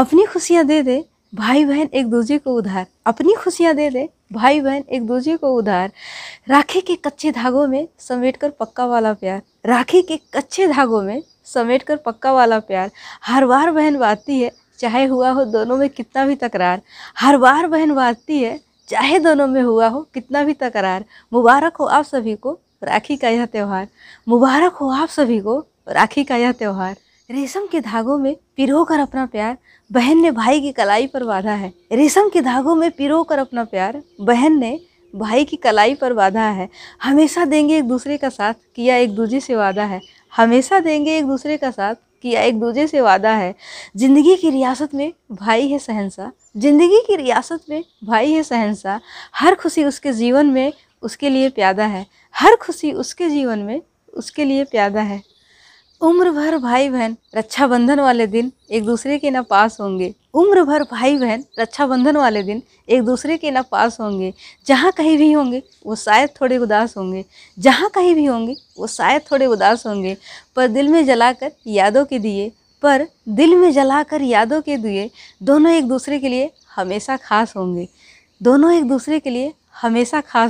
अपनी खुशियाँ दे दे, भाई बहन एक दूसरे को उधार। अपनी खुशियाँ दे दे, भाई बहन एक दूसरे को उधार। राखी के कच्चे धागों में समेट कर पक्का वाला प्यार। राखी के कच्चे धागों में समेट कर पक्का वाला प्यार। हर बार बहन बांधती है, चाहे हुआ हो दोनों में कितना भी तकरार। हर बार बहन बांधती है, चाहे दोनों में हुआ हो कितना भी तकरार। मुबारक हो आप सभी को, राखी का यह त्यौहार। मुबारक हो आप सभी को, राखी का यह त्यौहार। रेशम के धागों में पिरो कर अपना प्यार, बहन ने भाई की कलाई पर बांधा है। रेशम के धागों में पिरो कर अपना प्यार, बहन ने भाई की कलाई पर बांधा है। हमेशा देंगे एक दूसरे का साथ, किया एक दूसरे से वादा है। हमेशा देंगे एक दूसरे का साथ, किया एक दूसरे से वादा है। ज़िंदगी की रियासत में भाई है सहनसा ज़िंदगी की रियासत में भाई है सहनसा हर खुशी उसके जीवन में उसके लिए प्यादा है। हर खुशी उसके जीवन में उसके लिए प्यादा है। उम्र भर भाई बहन रक्षाबंधन वाले दिन एक दूसरे के न पास होंगे। उम्र भर भाई बहन रक्षाबंधन वाले दिन एक दूसरे के न पास होंगे। जहाँ कहीं भी होंगे, वो शायद थोड़े उदास होंगे। जहाँ कहीं भी होंगे, वो शायद थोड़े उदास होंगे। पर दिल में जलाकर यादों के दिए, पर दिल में जलाकर यादों के दिए, दोनों एक दूसरे के लिए हमेशा खास होंगे। दोनों एक दूसरे के लिए हमेशा खास